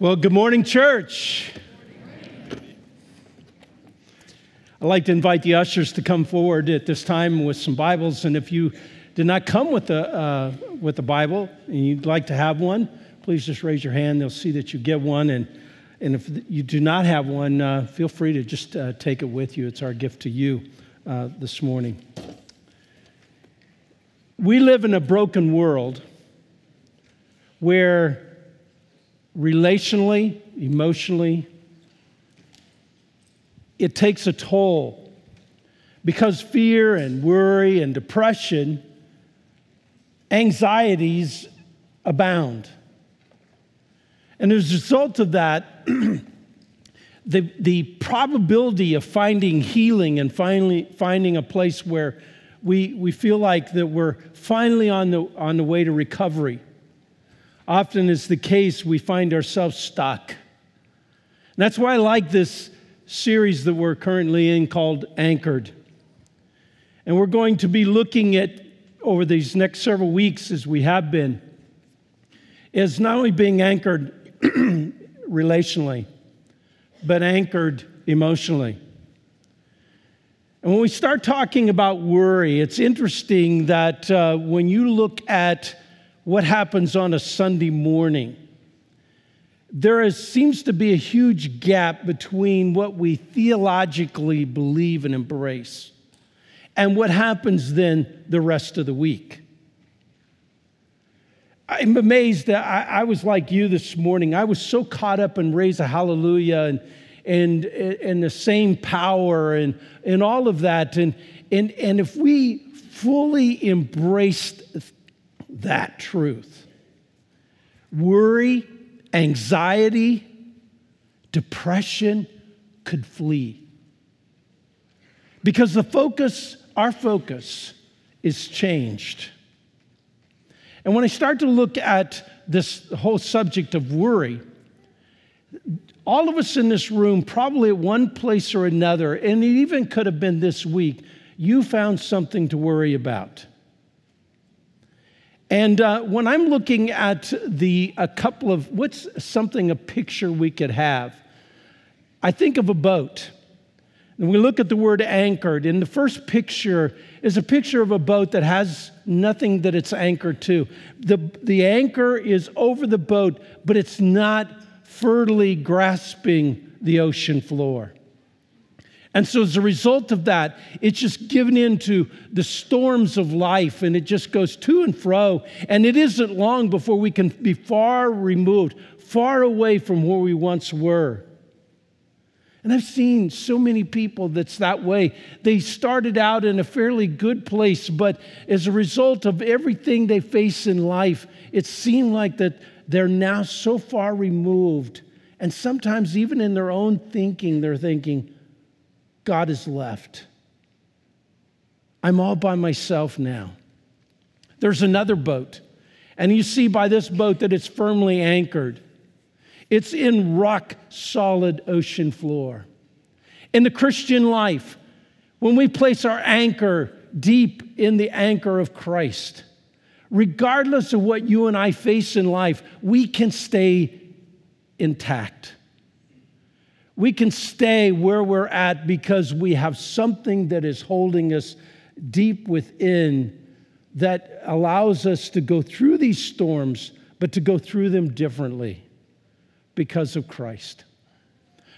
Well, good morning, church. I'd like to invite the ushers to come forward at this time with some Bibles. And if you did not come with a, uh, with a Bible and you'd like to have one, please just raise your hand. They'll see that you get one. And, and if you do not have one, uh, feel free to just uh, take it with you. It's our gift to you uh, this morning. We live in a broken world where relationally, emotionally, it takes a toll because fear and worry and depression, anxieties abound. And as a result of that, the, the probability of finding healing and finally finding a place where we, we feel like that we're finally on the, on the way to recovery often is the case, we find ourselves stuck. And that's why I like this series that we're currently in called Anchored. And we're going to be looking at over these next several weeks, as we have been, is not only being anchored relationally, but anchored emotionally. And when we start talking about worry, it's interesting that uh, when you look at what happens on a Sunday morning. There is, seems to be a huge gap between what we theologically believe and embrace and what happens then the rest of the week. I'm amazed that I, I, was like you this morning. I was so caught up in Raise a Hallelujah and, and, and the same power and, and all of that. And, and, and if we fully embraced that truth. Worry, anxiety, depression could flee. Because the focus, our focus, is changed. And when I start to look at this whole subject of worry, all of us in this room, probably at one place or another, and it even could have been this week, you found something to worry about. And uh, when I'm looking at the a couple of what's something a picture we could have, I think of a boat. And we look at the word anchored, and the first picture is a picture of a boat that has nothing that it's anchored to. The, the anchor is over the boat, but it's not firmly grasping the ocean floor. And so, as a result of that, it's just given into the storms of life and it just goes to and fro. And it isn't long before we can be far removed, far away from where we once were. And I've seen so many people that's that way. They started out in a fairly good place, but as a result of everything they face in life, it seemed like that they're now so far removed. And sometimes, even in their own thinking, they're thinking, God is left. I'm all by myself now. There's another boat, and you see by this boat that it's firmly anchored. It's in rock solid ocean floor. In the Christian life, when we place our anchor deep in the anchor of Christ, regardless of what you and I face in life, we can stay intact we can stay where we're at because we have something that is holding us deep within that allows us to go through these storms, but to go through them differently because of Christ.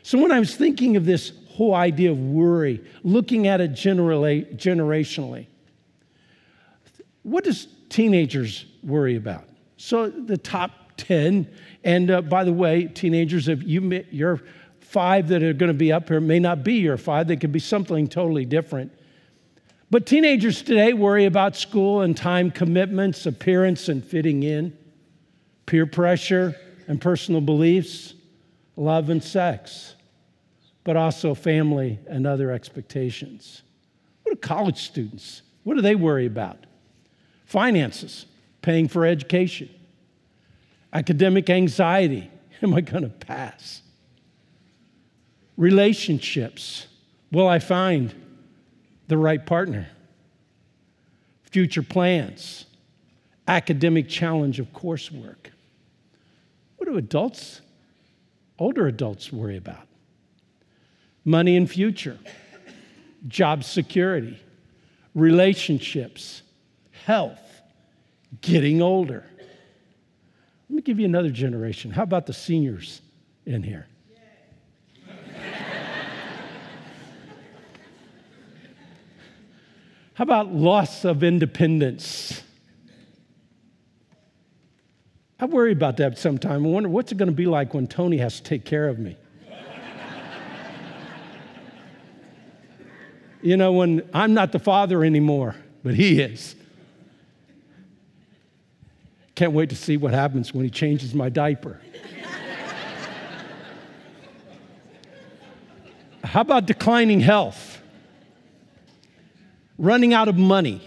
So, when I was thinking of this whole idea of worry, looking at it generally, generationally, what does teenagers worry about? So, the top 10, and uh, by the way, teenagers, if you, you're five that are going to be up here may not be your five, they could be something totally different. But teenagers today worry about school and time commitments, appearance and fitting in, peer pressure and personal beliefs, love and sex, but also family and other expectations. What do college students? What do they worry about? Finances, paying for education, academic anxiety. Am I going to pass? Relationships. Will I find the right partner? Future plans, academic challenge of coursework. What do adults older adults worry about money and future, job security, relationships, health, getting older. Let me give you another generation. How about the seniors in here? How about loss of independence? I worry about that sometime. I wonder what's it going to be like when Tony has to take care of me. you know, when I'm not the father anymore, but he is. Can't wait to see what happens when he changes my diaper. How about declining health? Running out of money?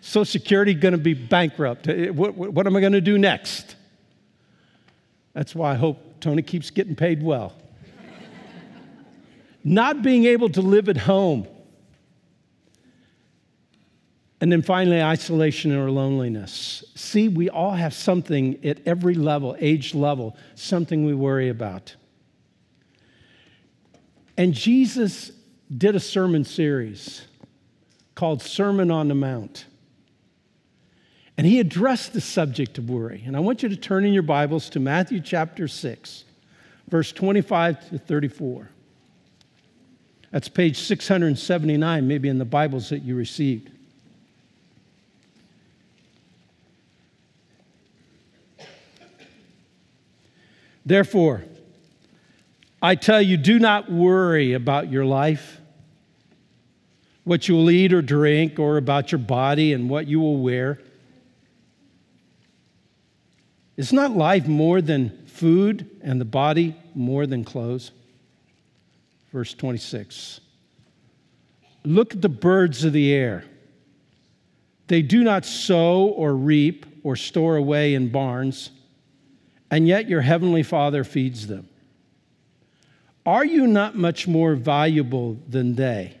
Social Security going to be bankrupt. Eh, what, what, what am I going to do next? That's why I hope Tony keeps getting paid well. Not being able to live at home. And then finally, isolation or loneliness. See, we all have something at every level, age level, something we worry about. And Jesus did a sermon series called Sermon on the Mount. And he addressed the subject of worry. And I want you to turn in your Bibles to Matthew chapter 6, verse 25 to 34. That's page 679, maybe in the Bibles that you received. Therefore, I tell you, do not worry about your life, what you will eat or drink, or about your body and what you will wear. Is not life more than food and the body more than clothes? Verse 26. Look at the birds of the air. They do not sow or reap or store away in barns, and yet your heavenly Father feeds them. Are you not much more valuable than they?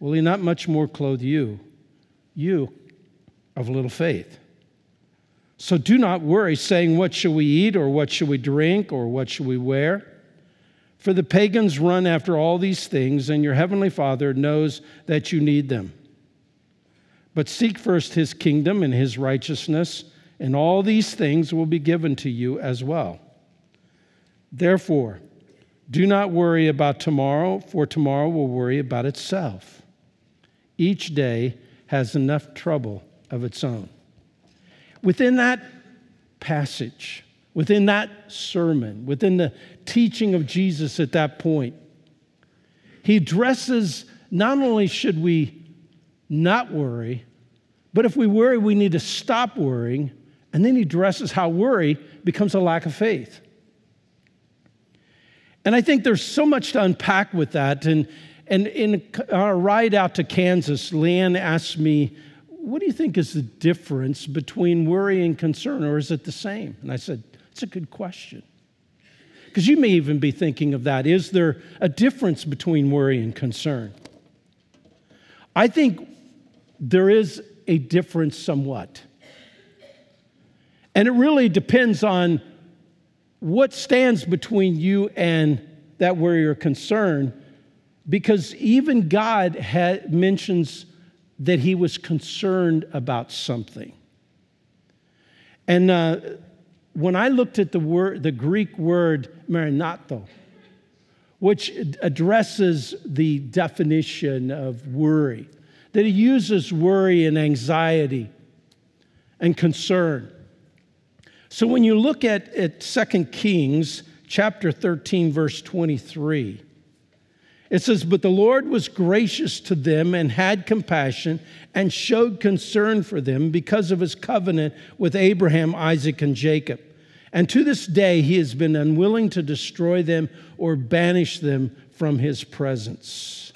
Will he not much more clothe you, you of little faith? So do not worry, saying, What shall we eat, or what shall we drink, or what shall we wear? For the pagans run after all these things, and your heavenly Father knows that you need them. But seek first his kingdom and his righteousness, and all these things will be given to you as well. Therefore, do not worry about tomorrow, for tomorrow will worry about itself. Each day has enough trouble of its own. Within that passage, within that sermon, within the teaching of Jesus at that point, he addresses not only should we not worry, but if we worry, we need to stop worrying. And then he addresses how worry becomes a lack of faith. And I think there's so much to unpack with that. And, and in our ride out to Kansas, Leanne asked me what do you think is the difference between worry and concern, or is it the same? And I said, It's a good question. Because you may even be thinking of that. Is there a difference between worry and concern? I think there is a difference somewhat. And it really depends on what stands between you and that worry or concern, because even God mentions that he was concerned about something. And uh, when I looked at the word, the Greek word merimnao, which addresses the definition of worry, that he uses worry and anxiety and concern. So when you look at, at 2 Kings chapter 13, verse 23, it says, But the Lord was gracious to them and had compassion and showed concern for them because of his covenant with Abraham, Isaac, and Jacob. And to this day, he has been unwilling to destroy them or banish them from his presence.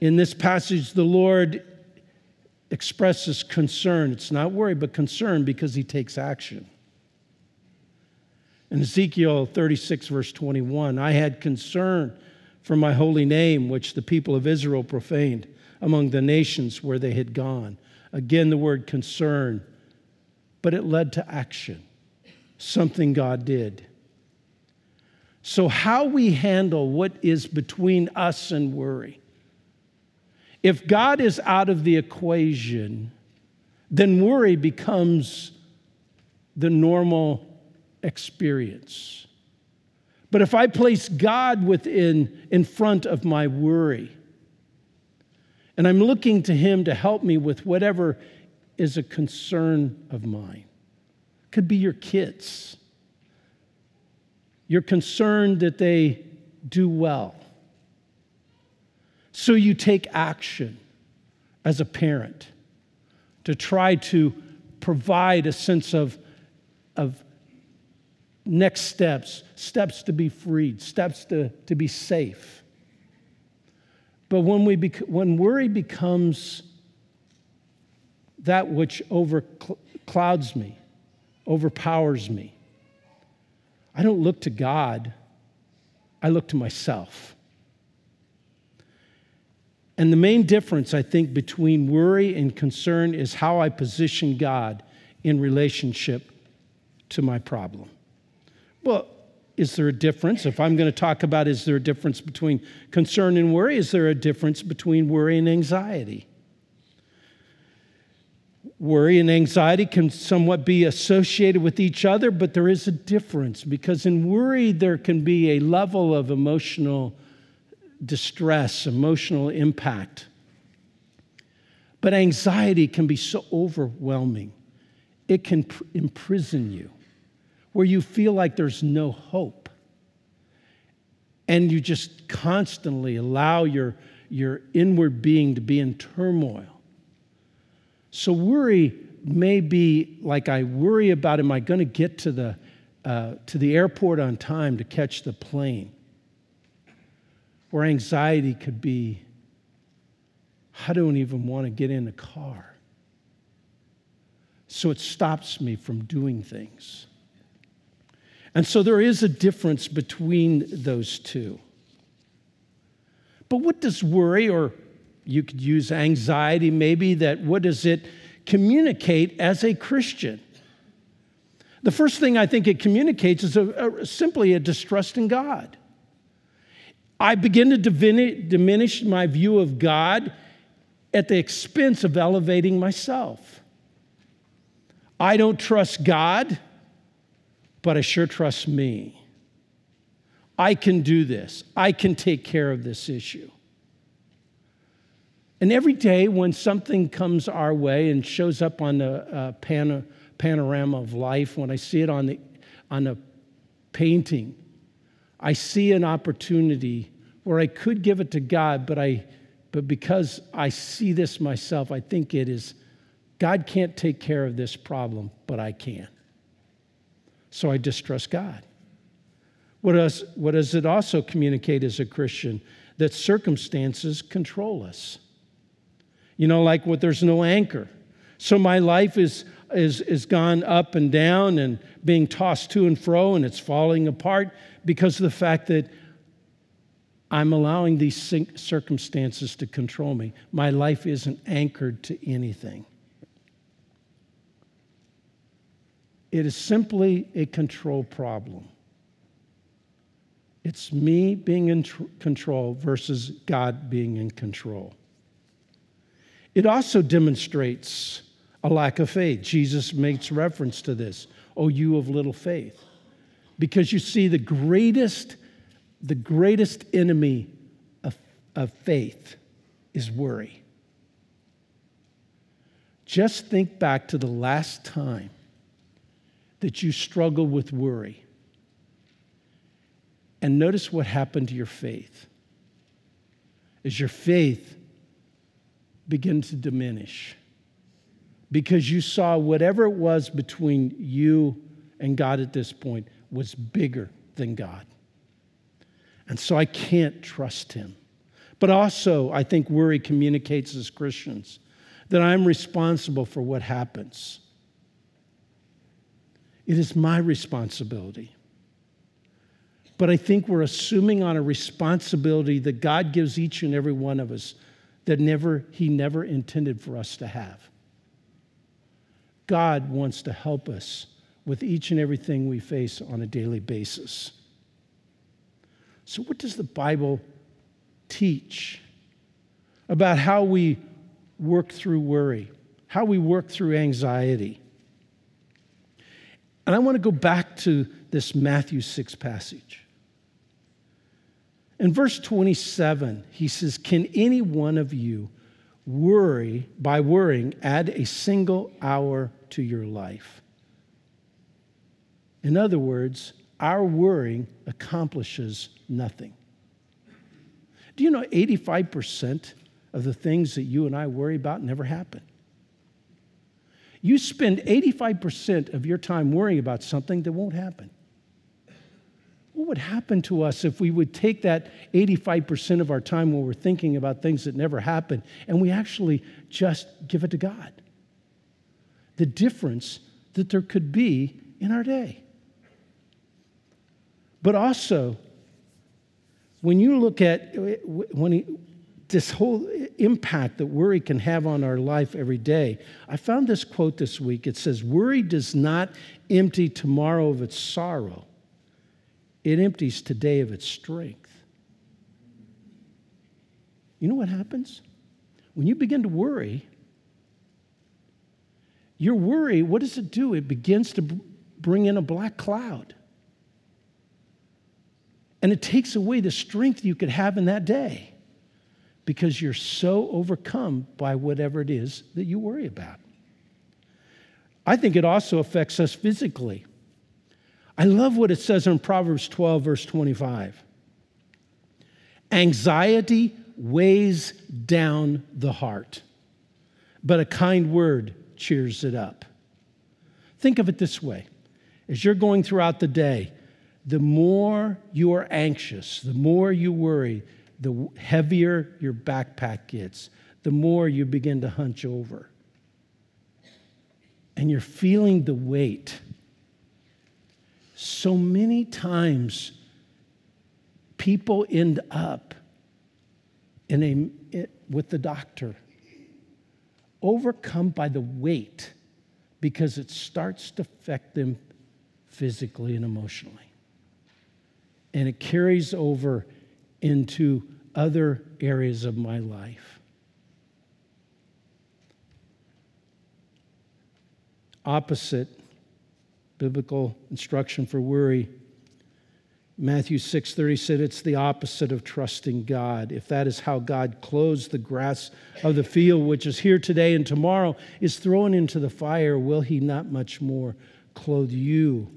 In this passage, the Lord expresses concern. It's not worry, but concern because he takes action. In Ezekiel 36, verse 21, I had concern for my holy name, which the people of Israel profaned among the nations where they had gone. Again, the word concern, but it led to action, something God did. So, how we handle what is between us and worry. If God is out of the equation, then worry becomes the normal experience. But if I place God within in front of my worry, and I'm looking to him to help me with whatever is a concern of mine. Could be your kids. You're concerned that they do well. So you take action as a parent to try to provide a sense of, of next steps, steps to be freed, steps to, to be safe. But when, we bec- when worry becomes that which overclouds me, overpowers me, I don't look to God, I look to myself. And the main difference, I think, between worry and concern is how I position God in relationship to my problem. Well, is there a difference? If I'm going to talk about is there a difference between concern and worry, is there a difference between worry and anxiety? Worry and anxiety can somewhat be associated with each other, but there is a difference because in worry, there can be a level of emotional distress, emotional impact. But anxiety can be so overwhelming, it can pr- imprison you where you feel like there's no hope. And you just constantly allow your, your inward being to be in turmoil. So, worry may be like I worry about am I going to get to the, uh, to the airport on time to catch the plane? Or anxiety could be I don't even want to get in the car. So it stops me from doing things. And so there is a difference between those two. But what does worry, or you could use anxiety maybe, that what does it communicate as a Christian? The first thing I think it communicates is a, a, simply a distrust in God. I begin to diminish my view of God at the expense of elevating myself. I don't trust God but I sure trust me. I can do this. I can take care of this issue. And every day when something comes our way and shows up on the uh, pan- panorama of life, when I see it on, the, on a painting, I see an opportunity where I could give it to God, but, I, but because I see this myself, I think it is God can't take care of this problem, but I can so I distrust God. What does, what does it also communicate as a Christian? That circumstances control us. You know, like what there's no anchor. So my life is, is, is gone up and down and being tossed to and fro and it's falling apart because of the fact that I'm allowing these circumstances to control me. My life isn't anchored to anything. It is simply a control problem. It's me being in tr- control versus God being in control. It also demonstrates a lack of faith. Jesus makes reference to this. Oh, you of little faith. Because you see, the greatest, the greatest enemy of, of faith is worry. Just think back to the last time that you struggle with worry. And notice what happened to your faith. As your faith began to diminish because you saw whatever it was between you and God at this point was bigger than God. And so I can't trust him. But also, I think worry communicates as Christians that I'm responsible for what happens. It is my responsibility. But I think we're assuming on a responsibility that God gives each and every one of us that never he never intended for us to have. God wants to help us with each and everything we face on a daily basis. So, what does the Bible teach about how we work through worry, how we work through anxiety? And I want to go back to this Matthew 6 passage. In verse 27, he says, Can any one of you worry, by worrying, add a single hour to your life? In other words, our worrying accomplishes nothing. Do you know 85% of the things that you and I worry about never happen? You spend 85% of your time worrying about something that won't happen. What would happen to us if we would take that 85% of our time when we're thinking about things that never happen and we actually just give it to God? The difference that there could be in our day. But also, when you look at when he, this whole impact that worry can have on our life every day, I found this quote this week. It says, Worry does not empty tomorrow of its sorrow, it empties today of its strength. You know what happens? When you begin to worry, your worry, what does it do? It begins to bring in a black cloud. And it takes away the strength you could have in that day because you're so overcome by whatever it is that you worry about. I think it also affects us physically. I love what it says in Proverbs 12, verse 25. Anxiety weighs down the heart, but a kind word cheers it up. Think of it this way as you're going throughout the day, the more you are anxious, the more you worry, the heavier your backpack gets, the more you begin to hunch over. And you're feeling the weight. So many times, people end up in a, with the doctor, overcome by the weight because it starts to affect them physically and emotionally and it carries over into other areas of my life. Opposite biblical instruction for worry. Matthew 6:30 said it's the opposite of trusting God. If that is how God clothes the grass of the field which is here today and tomorrow is thrown into the fire, will he not much more clothe you,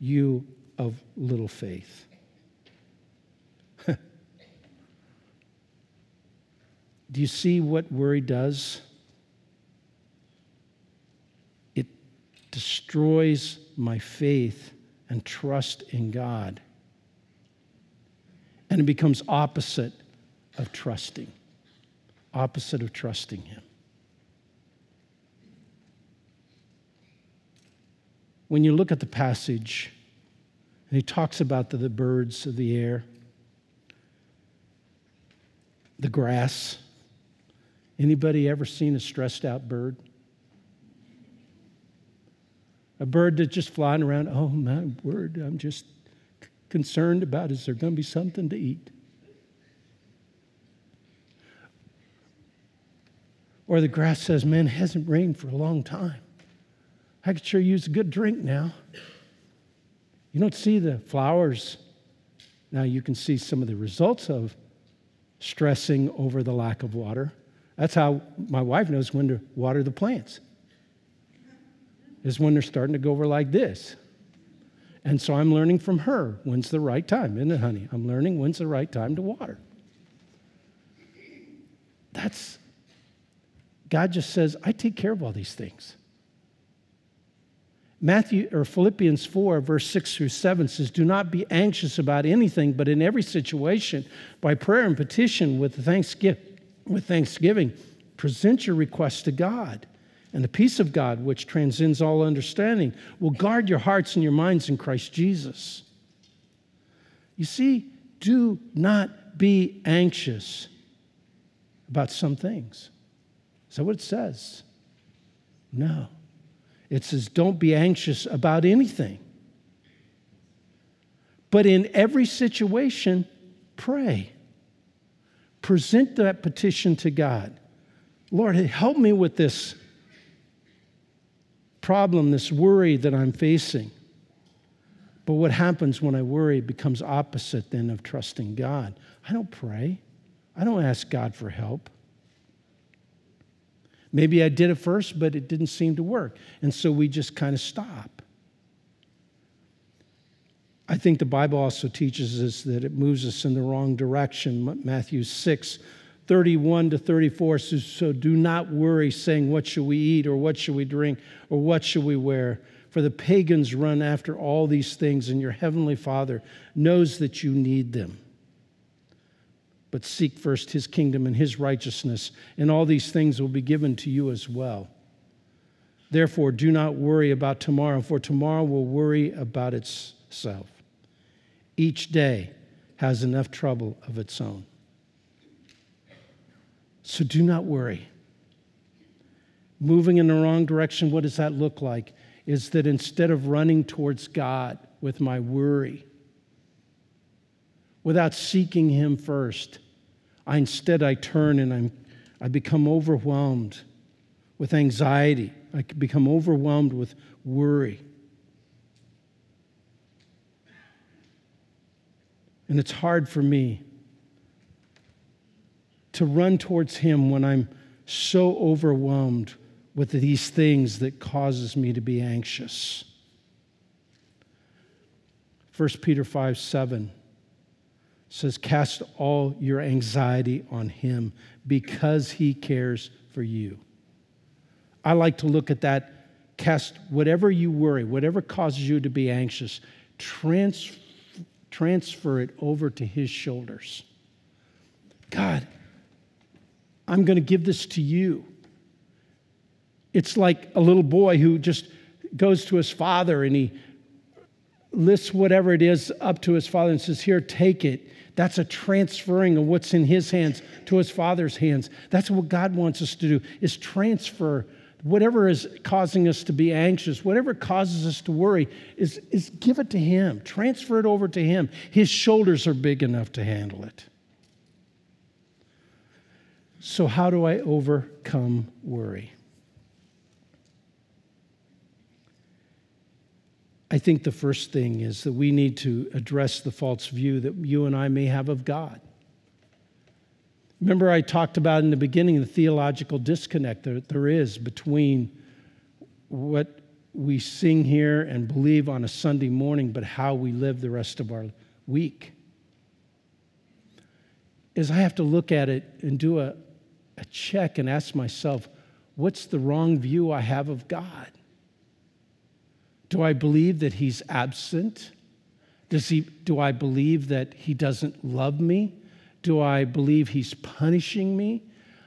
you of little faith? Do you see what worry does? It destroys my faith and trust in God. And it becomes opposite of trusting, opposite of trusting Him. When you look at the passage, and he talks about the, the birds of the air, the grass, Anybody ever seen a stressed out bird? A bird that's just flying around, oh my word, I'm just concerned about is there going to be something to eat? Or the grass says, man, hasn't rained for a long time. I could sure use a good drink now. You don't see the flowers. Now you can see some of the results of stressing over the lack of water. That's how my wife knows when to water the plants, is when they're starting to go over like this. And so I'm learning from her when's the right time, isn't it, honey? I'm learning when's the right time to water. That's, God just says, I take care of all these things. Matthew or Philippians 4, verse 6 through 7 says, Do not be anxious about anything, but in every situation, by prayer and petition with thanksgiving, with thanksgiving, present your requests to God. And the peace of God, which transcends all understanding, will guard your hearts and your minds in Christ Jesus. You see, do not be anxious about some things. Is that what it says? No. It says, don't be anxious about anything. But in every situation, pray. Present that petition to God. Lord, help me with this problem, this worry that I'm facing. But what happens when I worry becomes opposite then of trusting God. I don't pray. I don't ask God for help. Maybe I did it first, but it didn't seem to work. And so we just kind of stop. I think the Bible also teaches us that it moves us in the wrong direction. Matthew 6, 31 to 34 says, So do not worry, saying, What shall we eat, or what shall we drink, or what shall we wear? For the pagans run after all these things, and your heavenly Father knows that you need them but seek first his kingdom and his righteousness, and all these things will be given to you as well. Therefore, do not worry about tomorrow, for tomorrow will worry about itself. Each day has enough trouble of its own. So do not worry. Moving in the wrong direction, what does that look like? Is that instead of running towards God with my worry, without seeking Him first, I instead I turn and I'm, I become overwhelmed with anxiety. I become overwhelmed with worry. And it's hard for me to run towards him when I'm so overwhelmed with these things that causes me to be anxious. 1 Peter 5 7 says, Cast all your anxiety on him because he cares for you. I like to look at that. Cast whatever you worry, whatever causes you to be anxious, trans- transfer it over to his shoulders. God, I'm going to give this to you. It's like a little boy who just goes to his father and he lists whatever it is up to his father and says, Here, take it. That's a transferring of what's in his hands to his father's hands. That's what God wants us to do is transfer whatever is causing us to be anxious, whatever causes us to worry, is, is give it to him. Transfer it over to him. His shoulders are big enough to handle it. So, how do I overcome worry? I think the first thing is that we need to address the false view that you and I may have of God. Remember, I talked about in the beginning the theological disconnect that there is between what we sing here and believe on a Sunday morning, but how we live the rest of our week. Is I have to look at it and do a, a check and ask myself, what's the wrong view I have of God? Do I believe that he's absent? Does he, do I believe that he doesn't love me? Do I believe he's punishing me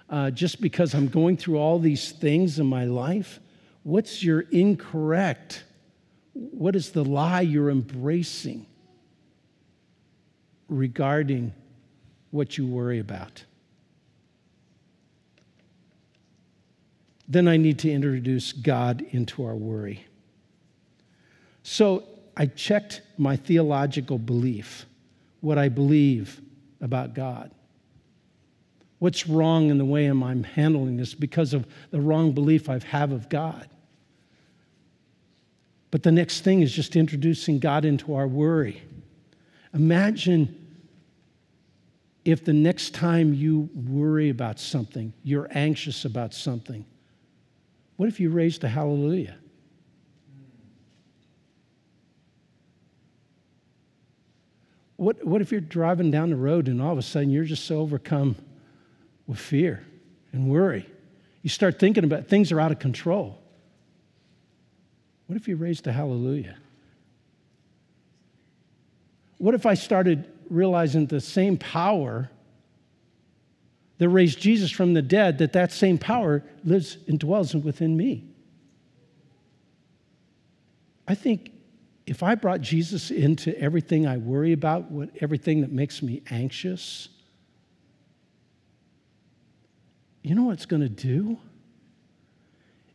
uh, just because I'm going through all these things in my life? What's your incorrect? What is the lie you're embracing regarding what you worry about? Then I need to introduce God into our worry. So I checked my theological belief, what I believe about God. What's wrong in the way I'm handling this because of the wrong belief I have of God? But the next thing is just introducing God into our worry. Imagine if the next time you worry about something, you're anxious about something, what if you raised a hallelujah? What, what if you're driving down the road and all of a sudden you're just so overcome with fear and worry? You start thinking about things are out of control. What if you raised a hallelujah? What if I started realizing the same power that raised Jesus from the dead, that that same power lives and dwells within me? I think if I brought Jesus into everything I worry about, what, everything that makes me anxious, you know what it's going to do?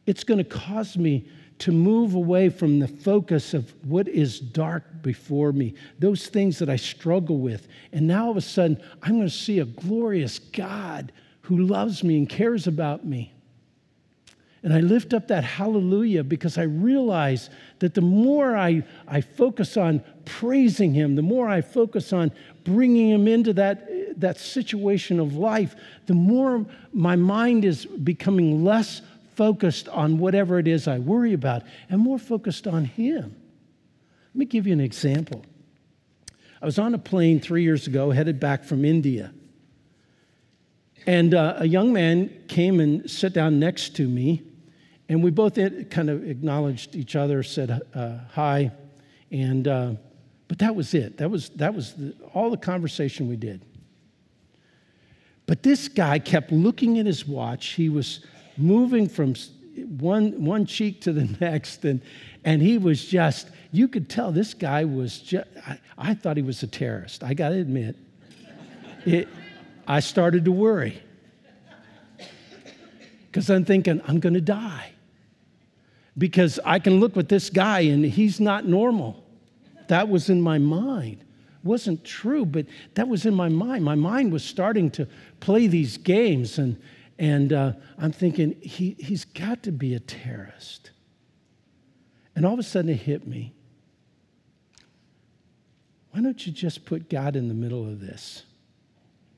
It's going to cause me to move away from the focus of what is dark before me, those things that I struggle with. And now all of a sudden, I'm going to see a glorious God who loves me and cares about me. And I lift up that hallelujah because I realize that the more I, I focus on praising Him, the more I focus on bringing Him into that, that situation of life, the more my mind is becoming less focused on whatever it is I worry about and more focused on Him. Let me give you an example. I was on a plane three years ago headed back from India. And uh, a young man came and sat down next to me and we both kind of acknowledged each other, said uh, hi, and uh, but that was it. That was that was the, all the conversation we did. But this guy kept looking at his watch. He was moving from one one cheek to the next, and and he was just you could tell this guy was just. I, I thought he was a terrorist. I got to admit, it. I started to worry because I'm thinking I'm going to die because I can look with this guy and he's not normal. That was in my mind. It wasn't true, but that was in my mind. My mind was starting to play these games, and, and uh, I'm thinking, he, he's got to be a terrorist. And all of a sudden it hit me. Why don't you just put God in the middle of this?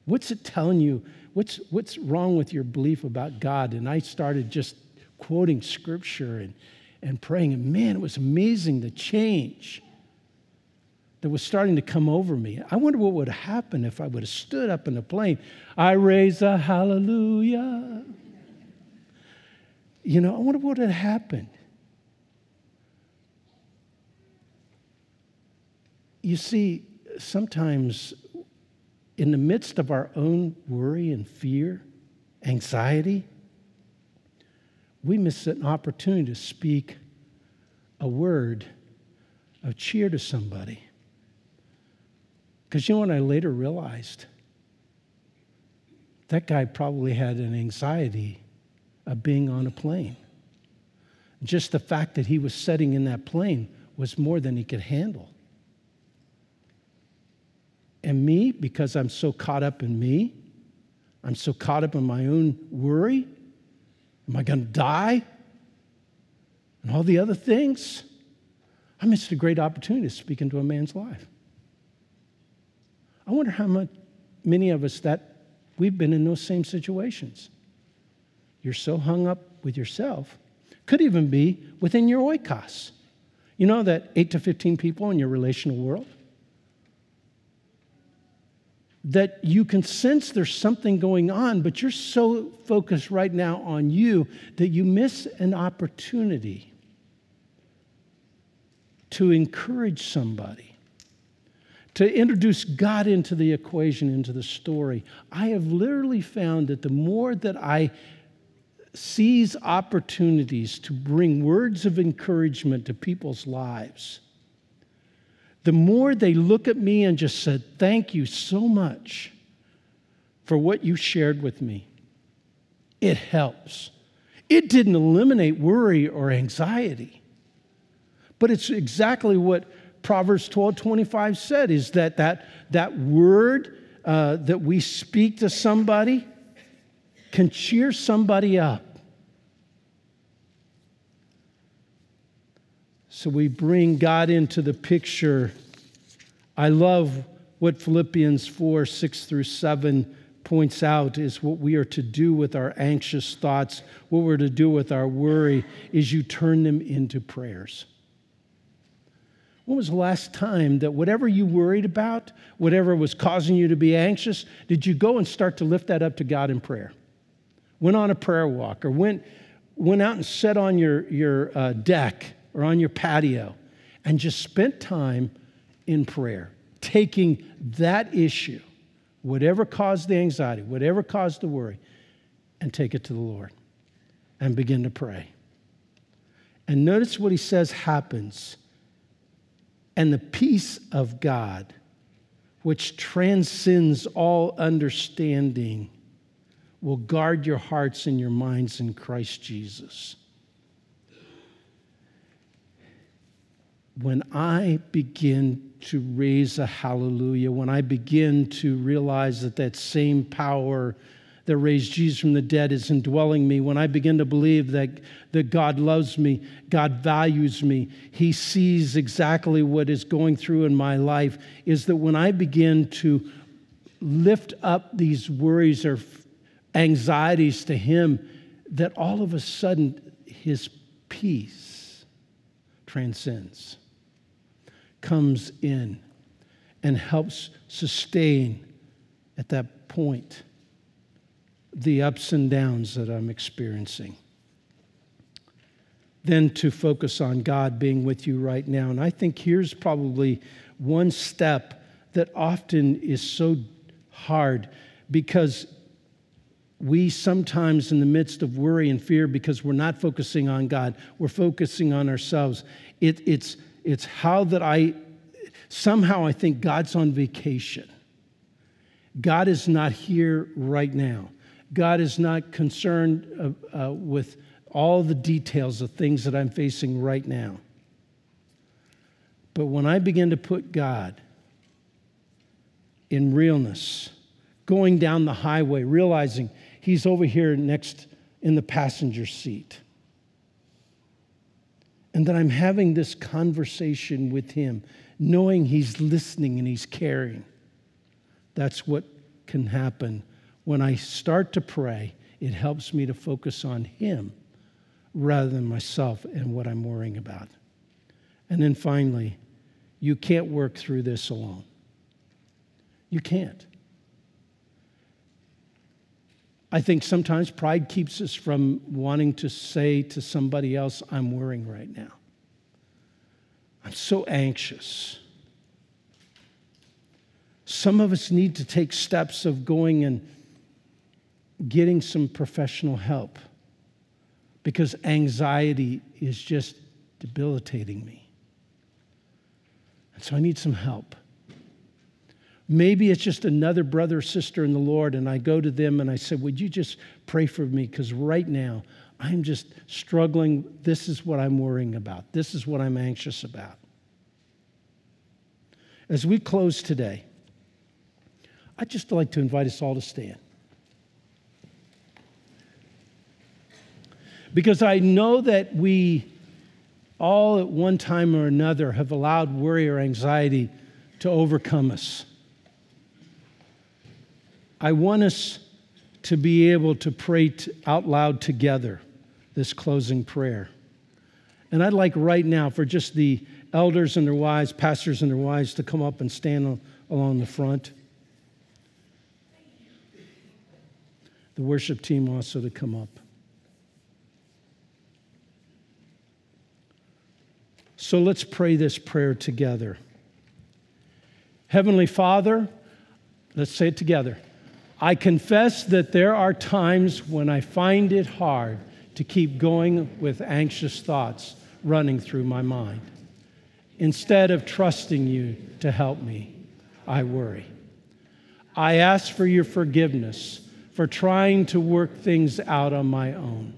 What's it telling you? What's, what's wrong with your belief about God? And I started just quoting scripture and, and praying. And man, it was amazing the change that was starting to come over me. I wonder what would have happened if I would have stood up in the plane. I raise a hallelujah. You know, I wonder what had happened. You see, sometimes in the midst of our own worry and fear, anxiety, we miss an opportunity to speak a word of cheer to somebody. Because you know what I later realized? That guy probably had an anxiety of being on a plane. Just the fact that he was sitting in that plane was more than he could handle. And me, because I'm so caught up in me, I'm so caught up in my own worry, Am I going to die? And all the other things. I missed a great opportunity to speak into a man's life. I wonder how much, many of us that we've been in those same situations. You're so hung up with yourself. Could even be within your oikos. You know that 8 to 15 people in your relational world? That you can sense there's something going on, but you're so focused right now on you that you miss an opportunity to encourage somebody, to introduce God into the equation, into the story. I have literally found that the more that I seize opportunities to bring words of encouragement to people's lives, the more they look at me and just said, Thank you so much for what you shared with me, it helps. It didn't eliminate worry or anxiety, but it's exactly what Proverbs 12 25 said is that that, that word uh, that we speak to somebody can cheer somebody up. So we bring God into the picture. I love what Philippians 4 6 through 7 points out is what we are to do with our anxious thoughts, what we're to do with our worry, is you turn them into prayers. When was the last time that whatever you worried about, whatever was causing you to be anxious, did you go and start to lift that up to God in prayer? Went on a prayer walk or went, went out and sat on your, your uh, deck or on your patio and just spent time in prayer, taking that issue, whatever caused the anxiety, whatever caused the worry, and take it to the Lord and begin to pray. And notice what he says happens. And the peace of God, which transcends all understanding, will guard your hearts and your minds in Christ Jesus. When I begin to raise a hallelujah, when I begin to realize that that same power that raised Jesus from the dead is indwelling me, when I begin to believe that, that God loves me, God values me, He sees exactly what is going through in my life, is that when I begin to lift up these worries or anxieties to Him, that all of a sudden His peace transcends, comes in, and helps sustain at that point the ups and downs that I'm experiencing. Then to focus on God being with you right now. And I think here's probably one step that often is so hard because we sometimes, in the midst of worry and fear, because we're not focusing on God, we're focusing on ourselves. It, it's, it's how that I, somehow I think God's on vacation. God is not here right now. God is not concerned uh, uh, with all the details of things that I'm facing right now. But when I begin to put God in realness, going down the highway, realizing He's over here next in the passenger seat, and that I'm having this conversation with Him, knowing He's listening and He's caring, that's what can happen when I start to pray, it helps me to focus on Him rather than myself and what I'm worrying about. And then finally, you can't work through this alone. You can't. I think sometimes pride keeps us from wanting to say to somebody else, I'm worrying right now. I'm so anxious. Some of us need to take steps of going and getting some professional help because anxiety is just debilitating me. And so I need some help. Maybe it's just another brother or sister in the Lord, and I go to them and I say, Would you just pray for me? Because right now I'm just struggling. This is what I'm worrying about, this is what I'm anxious about. As we close today, I'd just like to invite us all to stand. Because I know that we all at one time or another have allowed worry or anxiety to overcome us. I want us to be able to pray t- out loud together this closing prayer. And I'd like right now for just the elders and their wives, pastors and their wives, to come up and stand along the front. The worship team also to come up. So let's pray this prayer together. Heavenly Father, let's say it together. I confess that there are times when I find it hard to keep going with anxious thoughts running through my mind. Instead of trusting you to help me, I worry. I ask for your forgiveness for trying to work things out on my own.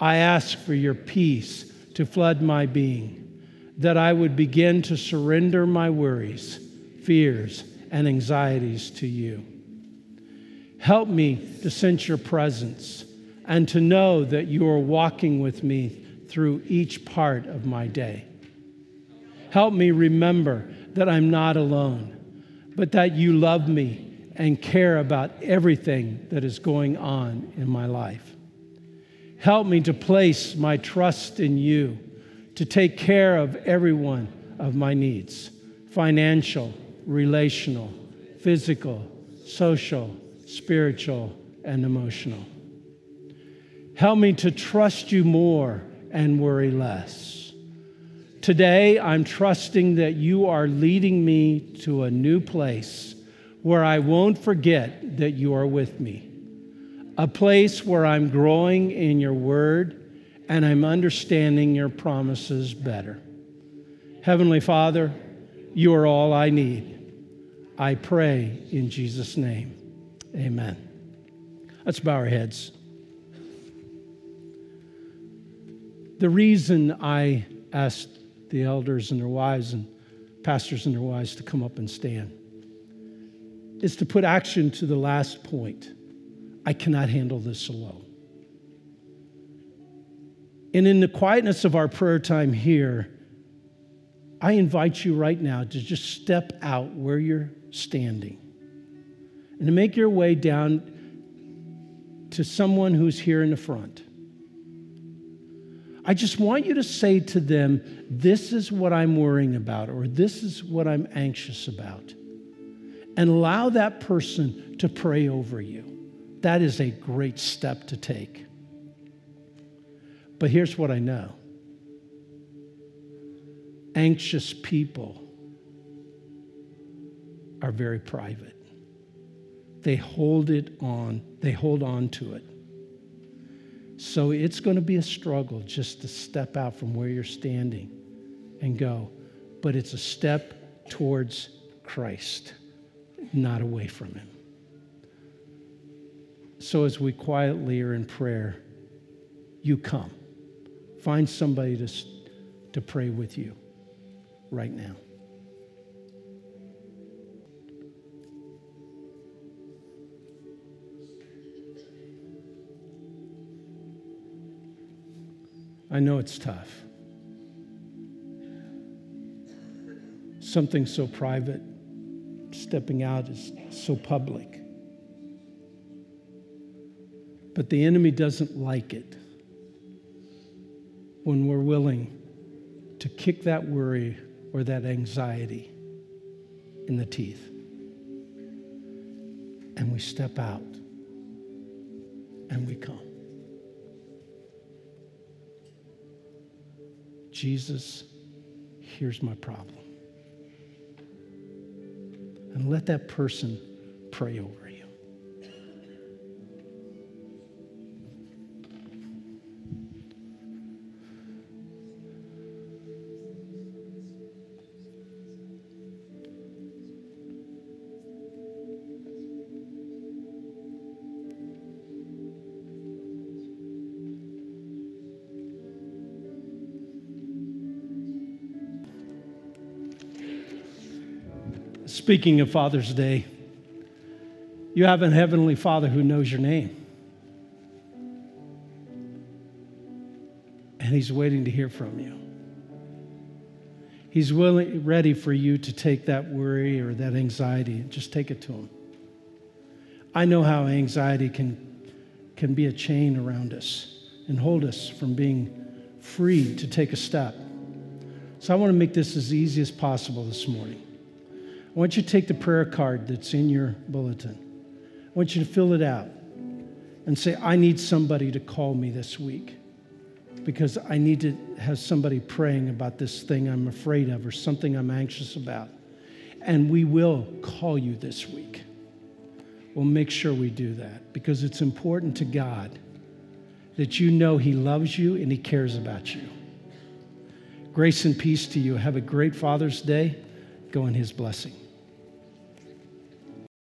I ask for your peace to flood my being that I would begin to surrender my worries, fears, and anxieties to you. Help me to sense your presence and to know that you are walking with me through each part of my day. Help me remember that I'm not alone, but that you love me and care about everything that is going on in my life. Help me to place my trust in you to take care of every one of my needs financial, relational, physical, social, spiritual, and emotional. Help me to trust you more and worry less. Today, I'm trusting that you are leading me to a new place where I won't forget that you are with me, a place where I'm growing in your word and I'm understanding your promises better. Heavenly Father, you are all I need. I pray in Jesus' name. Amen. Let's bow our heads. The reason I asked the elders and their wives and pastors and their wives to come up and stand is to put action to the last point. I cannot handle this alone. And in the quietness of our prayer time here, I invite you right now to just step out where you're standing and to make your way down to someone who's here in the front. I just want you to say to them, This is what I'm worrying about, or this is what I'm anxious about. And allow that person to pray over you. That is a great step to take. But here's what I know anxious people are very private. They hold it on, they hold on to it. So it's going to be a struggle just to step out from where you're standing and go. But it's a step towards Christ, not away from Him. So as we quietly are in prayer, you come. Find somebody to, to pray with you right now. I know it's tough. Something so private, stepping out is so public. But the enemy doesn't like it when we're willing to kick that worry or that anxiety in the teeth. And we step out and we come. Jesus, here's my problem. And let that person pray over Speaking of Father's Day, you have a Heavenly Father who knows your name. And He's waiting to hear from you. He's willing, ready for you to take that worry or that anxiety and just take it to Him. I know how anxiety can, can be a chain around us and hold us from being free to take a step. So I want to make this as easy as possible this morning. I want you to take the prayer card that's in your bulletin. I want you to fill it out and say, I need somebody to call me this week because I need to have somebody praying about this thing I'm afraid of or something I'm anxious about. And we will call you this week. We'll make sure we do that because it's important to God that you know He loves you and He cares about you. Grace and peace to you. Have a great Father's Day. Go in His blessing.